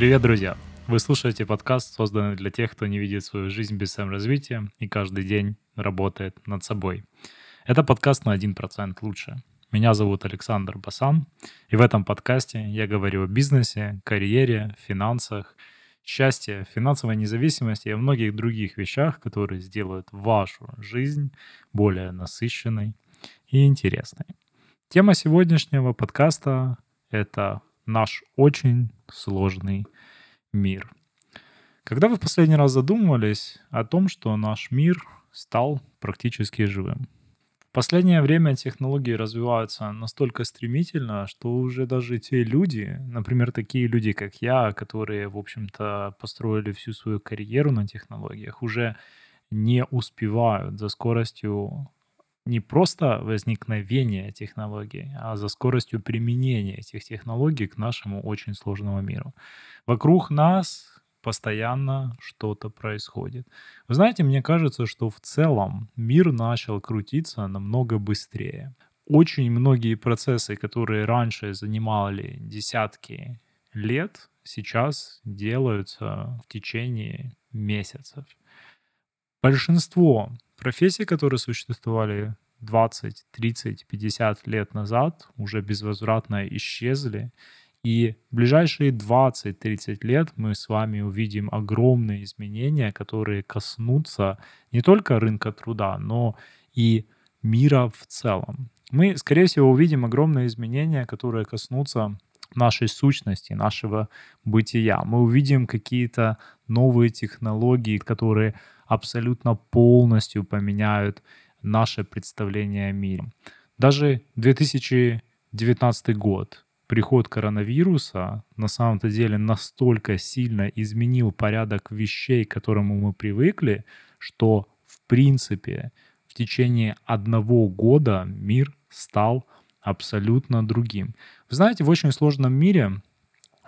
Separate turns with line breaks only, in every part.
Привет, друзья! Вы слушаете подкаст, созданный для тех, кто не видит свою жизнь без саморазвития и каждый день работает над собой. Это подкаст на 1% лучше. Меня зовут Александр Басан, и в этом подкасте я говорю о бизнесе, карьере, финансах, счастье, финансовой независимости и о многих других вещах, которые сделают вашу жизнь более насыщенной и интересной. Тема сегодняшнего подкаста — это наш очень сложный мир. Когда вы в последний раз задумывались о том, что наш мир стал практически живым? В последнее время технологии развиваются настолько стремительно, что уже даже те люди, например, такие люди, как я, которые, в общем-то, построили всю свою карьеру на технологиях, уже не успевают за скоростью не просто возникновения технологий, а за скоростью применения этих технологий к нашему очень сложному миру. Вокруг нас постоянно что-то происходит. Вы знаете, мне кажется, что в целом мир начал крутиться намного быстрее. Очень многие процессы, которые раньше занимали десятки лет, сейчас делаются в течение месяцев. Большинство профессий, которые существовали 20, 30, 50 лет назад, уже безвозвратно исчезли. И в ближайшие 20-30 лет мы с вами увидим огромные изменения, которые коснутся не только рынка труда, но и мира в целом. Мы, скорее всего, увидим огромные изменения, которые коснутся нашей сущности, нашего бытия. Мы увидим какие-то новые технологии, которые абсолютно полностью поменяют наше представление о мире. Даже 2019 год, приход коронавируса на самом-то деле настолько сильно изменил порядок вещей, к которому мы привыкли, что в принципе в течение одного года мир стал абсолютно другим. Вы знаете, в очень сложном мире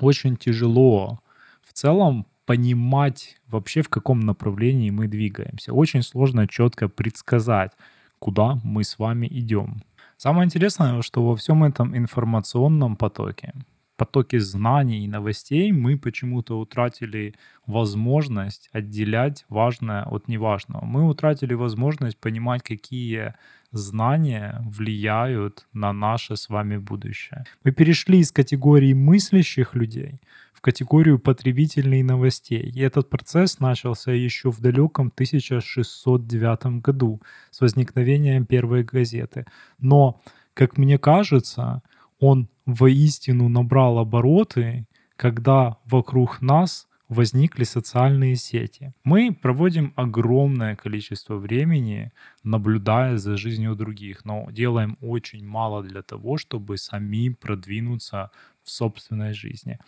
очень тяжело в целом понимать вообще, в каком направлении мы двигаемся. Очень сложно четко предсказать, куда мы с вами идем. Самое интересное, что во всем этом информационном потоке, потоке знаний и новостей мы почему-то утратили возможность отделять важное от неважного. Мы утратили возможность понимать, какие знания влияют на наше с вами будущее. Мы перешли из категории мыслящих людей в категорию потребителей новостей. И этот процесс начался еще в далеком 1609 году с возникновением первой газеты. Но, как мне кажется, он воистину набрал обороты, когда вокруг нас возникли социальные сети. Мы проводим огромное количество времени, наблюдая за жизнью других, но делаем очень мало для того, чтобы сами продвинуться в собственной жизни.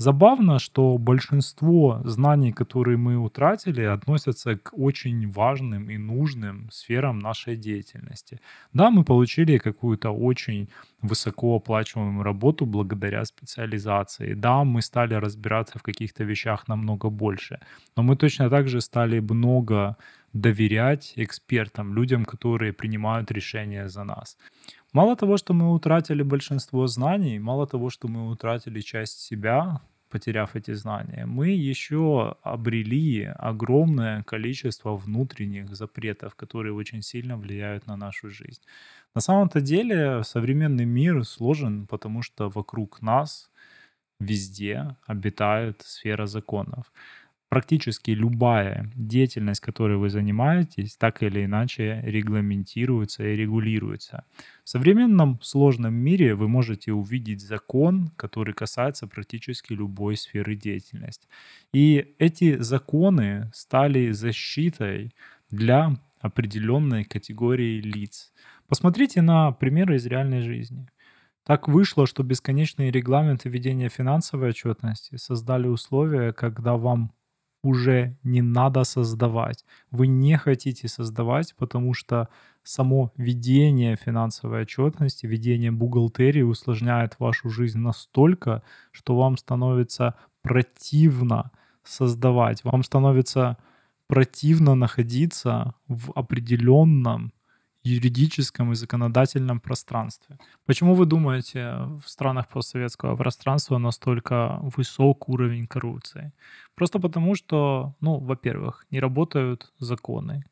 Забавно, что большинство знаний, которые мы утратили, относятся к очень важным и нужным сферам нашей деятельности. Да, мы получили какую-то очень высокооплачиваемую работу благодаря специализации. Да, мы стали разбираться в каких-то вещах намного больше. Но мы точно так же стали много доверять экспертам, людям, которые принимают решения за нас. Мало того, что мы утратили большинство знаний, мало того, что мы утратили часть себя, потеряв эти знания, мы еще обрели огромное количество внутренних запретов, которые очень сильно влияют на нашу жизнь. На самом-то деле современный мир сложен, потому что вокруг нас везде обитает сфера законов практически любая деятельность, которой вы занимаетесь, так или иначе регламентируется и регулируется. В современном сложном мире вы можете увидеть закон, который касается практически любой сферы деятельности. И эти законы стали защитой для определенной категории лиц. Посмотрите на примеры из реальной жизни. Так вышло, что бесконечные регламенты ведения финансовой отчетности создали условия, когда вам уже не надо создавать. Вы не хотите создавать, потому что само ведение финансовой отчетности, ведение бухгалтерии усложняет вашу жизнь настолько, что вам становится противно создавать, вам становится противно находиться в определенном юридическом и законодательном пространстве. Почему вы думаете, в странах постсоветского пространства настолько высок уровень коррупции? Просто потому, что, ну, во-первых, не работают законы.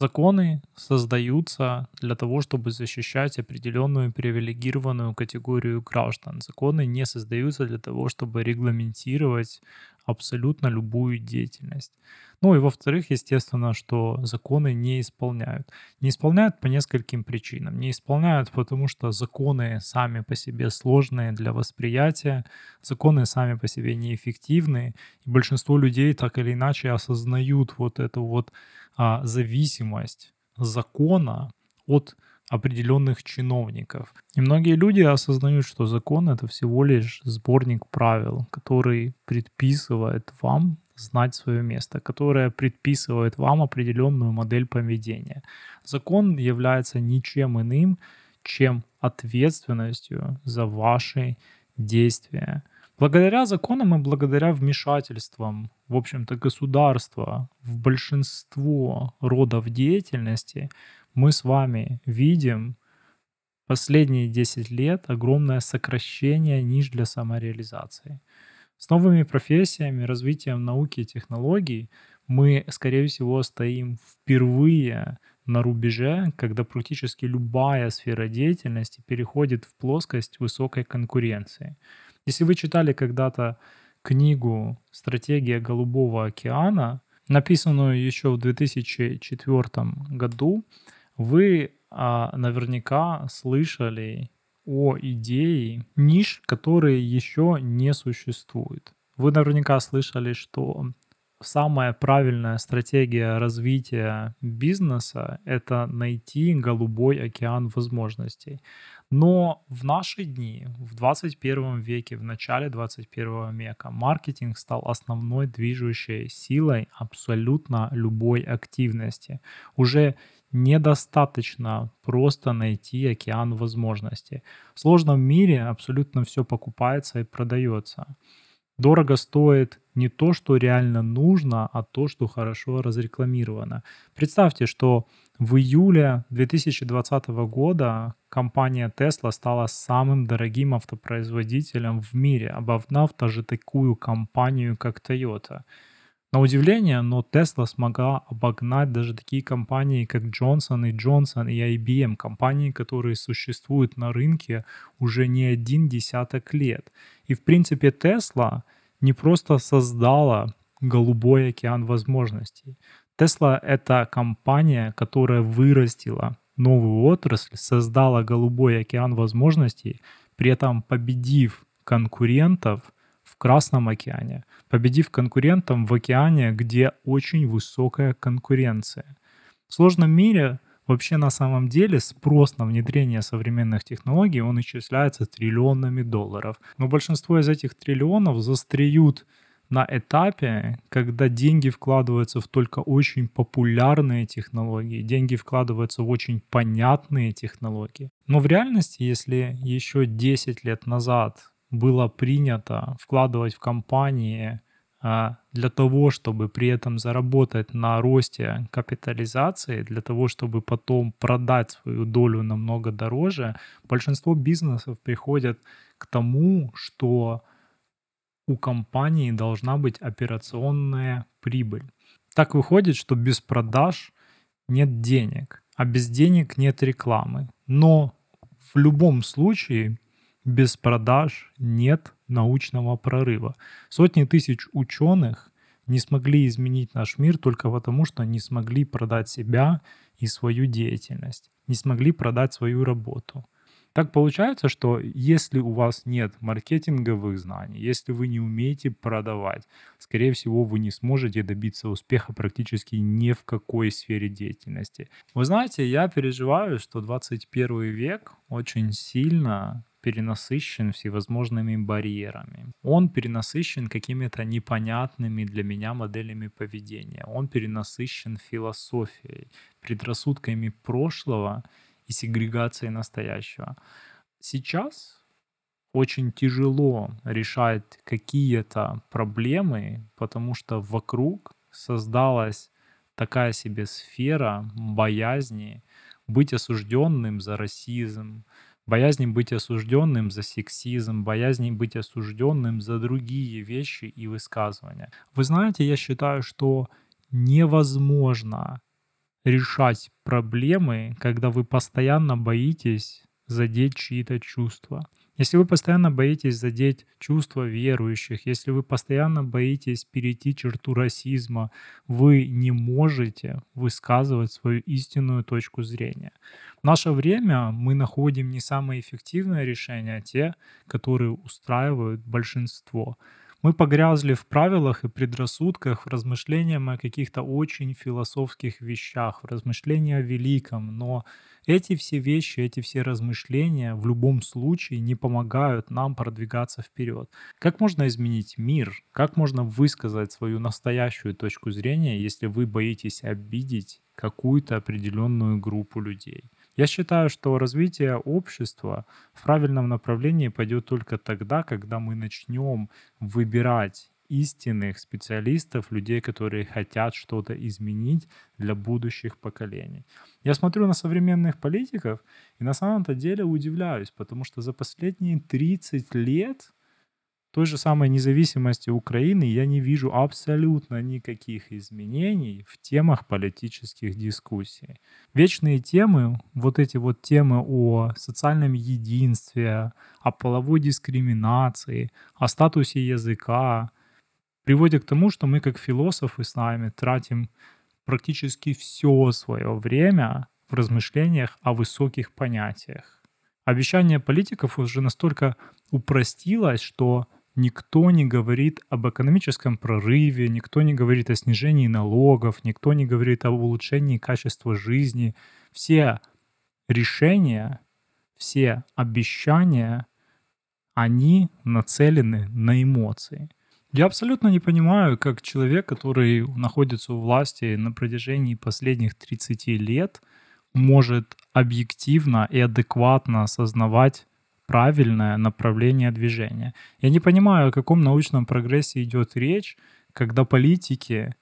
Законы создаются для того, чтобы защищать определенную привилегированную категорию граждан. Законы не создаются для того, чтобы регламентировать абсолютно любую деятельность. Ну и во-вторых, естественно, что законы не исполняют. Не исполняют по нескольким причинам. Не исполняют, потому что законы сами по себе сложные для восприятия, законы сами по себе неэффективны, и большинство людей так или иначе осознают вот эту вот а, зависимость закона от определенных чиновников. И многие люди осознают, что закон это всего лишь сборник правил, который предписывает вам знать свое место, которое предписывает вам определенную модель поведения. Закон является ничем иным, чем ответственностью за ваши действия. Благодаря законам и благодаря вмешательствам, в общем-то, государства в большинство родов деятельности, мы с вами видим последние 10 лет огромное сокращение ниш для самореализации. С новыми профессиями, развитием науки и технологий мы, скорее всего, стоим впервые на рубеже, когда практически любая сфера деятельности переходит в плоскость высокой конкуренции. Если вы читали когда-то книгу «Стратегия Голубого океана», написанную еще в 2004 году, вы а, наверняка слышали о идее ниш, которые еще не существуют. Вы наверняка слышали, что самая правильная стратегия развития бизнеса — это найти голубой океан возможностей. Но в наши дни, в 21 веке, в начале 21 века, маркетинг стал основной движущей силой абсолютно любой активности. Уже недостаточно просто найти океан возможностей. В сложном мире абсолютно все покупается и продается. Дорого стоит не то, что реально нужно, а то, что хорошо разрекламировано. Представьте, что в июле 2020 года компания Tesla стала самым дорогим автопроизводителем в мире, обогнав даже такую компанию, как Toyota. На удивление, но Tesla смогла обогнать даже такие компании, как Johnson и Johnson и IBM, компании, которые существуют на рынке уже не один десяток лет. И в принципе Tesla не просто создала голубой океан возможностей. Tesla — это компания, которая вырастила новую отрасль, создала голубой океан возможностей, при этом победив конкурентов — Красном океане, победив конкурентам в океане, где очень высокая конкуренция. В сложном мире вообще на самом деле спрос на внедрение современных технологий, он исчисляется триллионами долларов. Но большинство из этих триллионов застреют на этапе, когда деньги вкладываются в только очень популярные технологии, деньги вкладываются в очень понятные технологии. Но в реальности, если еще 10 лет назад было принято вкладывать в компании а, для того, чтобы при этом заработать на росте капитализации, для того, чтобы потом продать свою долю намного дороже, большинство бизнесов приходят к тому, что у компании должна быть операционная прибыль. Так выходит, что без продаж нет денег, а без денег нет рекламы. Но в любом случае без продаж нет научного прорыва. Сотни тысяч ученых не смогли изменить наш мир только потому, что не смогли продать себя и свою деятельность, не смогли продать свою работу. Так получается, что если у вас нет маркетинговых знаний, если вы не умеете продавать, скорее всего, вы не сможете добиться успеха практически ни в какой сфере деятельности. Вы знаете, я переживаю, что 21 век очень сильно перенасыщен всевозможными барьерами. Он перенасыщен какими-то непонятными для меня моделями поведения. Он перенасыщен философией, предрассудками прошлого и сегрегацией настоящего. Сейчас очень тяжело решать какие-то проблемы, потому что вокруг создалась такая себе сфера боязни, быть осужденным за расизм, боязнь быть осужденным за сексизм, боязнь быть осужденным за другие вещи и высказывания. Вы знаете, я считаю, что невозможно решать проблемы, когда вы постоянно боитесь задеть чьи-то чувства. Если вы постоянно боитесь задеть чувства верующих, если вы постоянно боитесь перейти черту расизма, вы не можете высказывать свою истинную точку зрения. В наше время мы находим не самые эффективные решения, а те, которые устраивают большинство. Мы погрязли в правилах и предрассудках, в размышлениях о каких-то очень философских вещах, в размышлении о великом, но эти все вещи, эти все размышления в любом случае не помогают нам продвигаться вперед. Как можно изменить мир? Как можно высказать свою настоящую точку зрения, если вы боитесь обидеть какую-то определенную группу людей? Я считаю, что развитие общества в правильном направлении пойдет только тогда, когда мы начнем выбирать истинных специалистов, людей, которые хотят что-то изменить для будущих поколений. Я смотрю на современных политиков и на самом-то деле удивляюсь, потому что за последние 30 лет той же самой независимости Украины я не вижу абсолютно никаких изменений в темах политических дискуссий. Вечные темы, вот эти вот темы о социальном единстве, о половой дискриминации, о статусе языка, приводят к тому, что мы как философы с нами тратим практически все свое время в размышлениях о высоких понятиях. Обещание политиков уже настолько упростилось, что никто не говорит об экономическом прорыве, никто не говорит о снижении налогов, никто не говорит об улучшении качества жизни. Все решения, все обещания, они нацелены на эмоции. Я абсолютно не понимаю, как человек, который находится у власти на протяжении последних 30 лет, может объективно и адекватно осознавать правильное направление движения. Я не понимаю, о каком научном прогрессе идет речь, когда политики,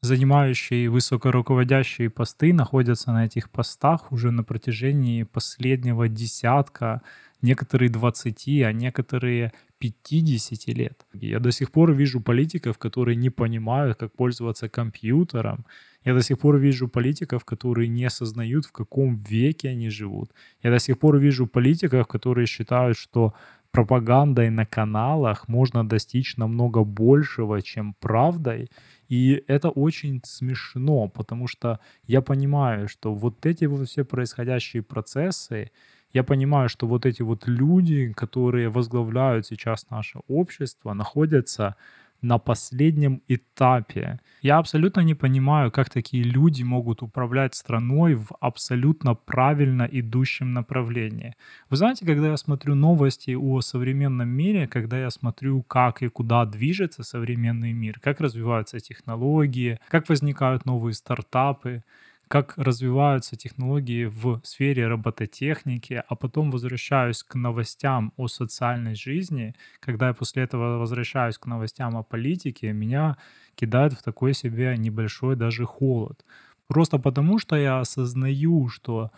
занимающие высокоруководящие посты, находятся на этих постах уже на протяжении последнего десятка, некоторые 20, а некоторые 50 лет. Я до сих пор вижу политиков, которые не понимают, как пользоваться компьютером. Я до сих пор вижу политиков, которые не осознают, в каком веке они живут. Я до сих пор вижу политиков, которые считают, что пропагандой на каналах можно достичь намного большего, чем правдой. И это очень смешно, потому что я понимаю, что вот эти вот все происходящие процессы, я понимаю, что вот эти вот люди, которые возглавляют сейчас наше общество, находятся на последнем этапе. Я абсолютно не понимаю, как такие люди могут управлять страной в абсолютно правильно идущем направлении. Вы знаете, когда я смотрю новости о современном мире, когда я смотрю, как и куда движется современный мир, как развиваются технологии, как возникают новые стартапы, как развиваются технологии в сфере робототехники, а потом возвращаюсь к новостям о социальной жизни, когда я после этого возвращаюсь к новостям о политике, меня кидает в такой себе небольшой даже холод. Просто потому, что я осознаю, что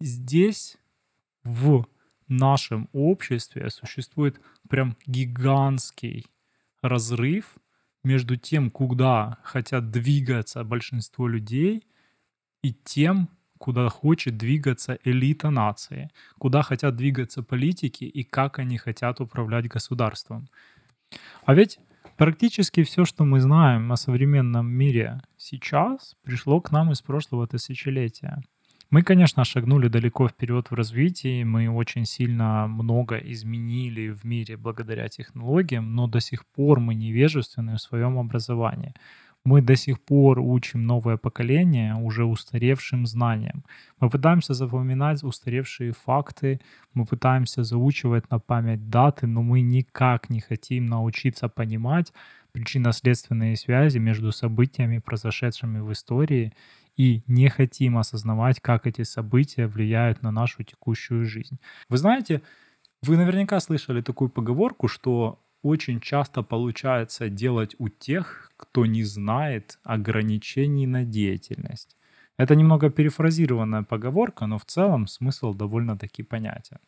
здесь, в нашем обществе, существует прям гигантский разрыв между тем, куда хотят двигаться большинство людей — и тем, куда хочет двигаться элита нации, куда хотят двигаться политики и как они хотят управлять государством. А ведь практически все, что мы знаем о современном мире сейчас, пришло к нам из прошлого тысячелетия. Мы, конечно, шагнули далеко вперед в развитии, мы очень сильно много изменили в мире благодаря технологиям, но до сих пор мы невежественны в своем образовании мы до сих пор учим новое поколение уже устаревшим знаниям. Мы пытаемся запоминать устаревшие факты, мы пытаемся заучивать на память даты, но мы никак не хотим научиться понимать причинно-следственные связи между событиями, произошедшими в истории, и не хотим осознавать, как эти события влияют на нашу текущую жизнь. Вы знаете, вы наверняка слышали такую поговорку, что очень часто получается делать у тех, кто не знает ограничений на деятельность. Это немного перефразированная поговорка, но в целом смысл довольно-таки понятен.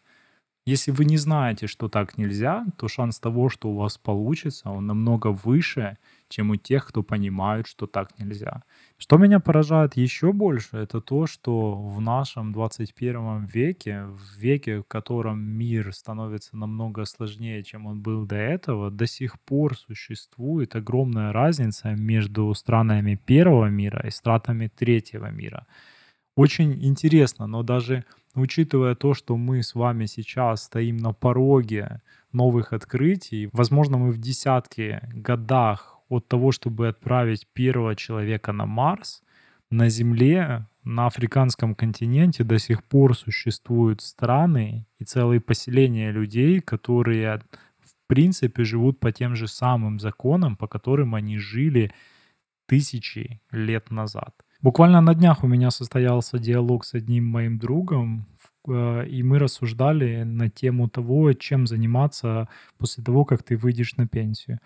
Если вы не знаете, что так нельзя, то шанс того, что у вас получится, он намного выше, чем у тех, кто понимает, что так нельзя. Что меня поражает еще больше, это то, что в нашем 21 веке, в веке, в котором мир становится намного сложнее, чем он был до этого, до сих пор существует огромная разница между странами первого мира и странами третьего мира. Очень интересно, но даже учитывая то, что мы с вами сейчас стоим на пороге новых открытий, возможно, мы в десятки годах от того, чтобы отправить первого человека на Марс, на Земле, на африканском континенте до сих пор существуют страны и целые поселения людей, которые в принципе живут по тем же самым законам, по которым они жили тысячи лет назад. Буквально на днях у меня состоялся диалог с одним моим другом, э, и мы рассуждали на тему того, чем заниматься после того, как ты выйдешь на пенсию.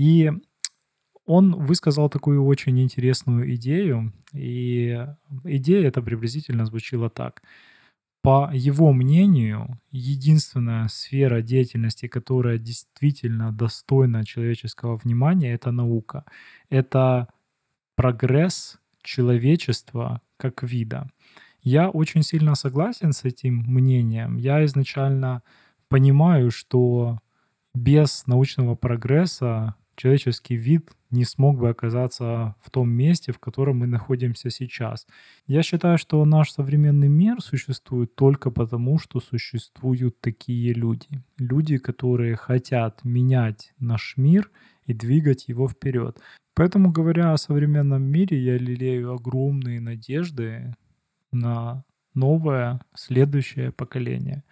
И он высказал такую очень интересную идею, и идея эта приблизительно звучила так. По его мнению, единственная сфера деятельности, которая действительно достойна человеческого внимания, это наука. Это прогресс человечества как вида. Я очень сильно согласен с этим мнением. Я изначально понимаю, что без научного прогресса человеческий вид не смог бы оказаться в том месте, в котором мы находимся сейчас. Я считаю, что наш современный мир существует только потому, что существуют такие люди. Люди, которые хотят менять наш мир и двигать его вперед. Поэтому, говоря о современном мире, я лелею огромные надежды на новое, следующее поколение.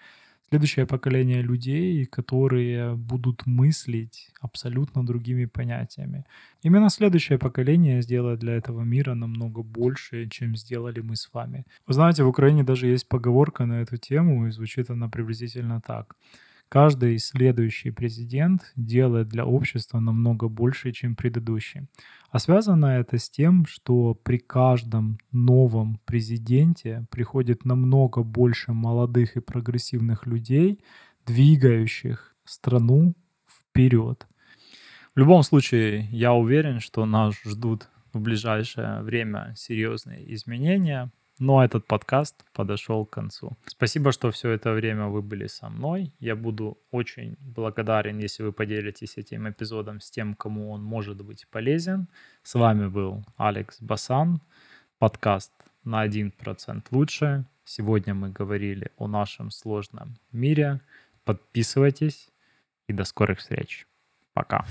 Следующее поколение людей, которые будут мыслить абсолютно другими понятиями. Именно следующее поколение сделает для этого мира намного больше, чем сделали мы с вами. Вы знаете, в Украине даже есть поговорка на эту тему, и звучит она приблизительно так. Каждый следующий президент делает для общества намного больше, чем предыдущий. А связано это с тем, что при каждом новом президенте приходит намного больше молодых и прогрессивных людей, двигающих страну вперед. В любом случае, я уверен, что нас ждут в ближайшее время серьезные изменения, но этот подкаст подошел к концу. Спасибо, что все это время вы были со мной. Я буду очень благодарен, если вы поделитесь этим эпизодом с тем, кому он может быть полезен. С вами был Алекс Басан, подкаст на 1% лучше. Сегодня мы говорили о нашем сложном мире. Подписывайтесь и до скорых встреч. Пока.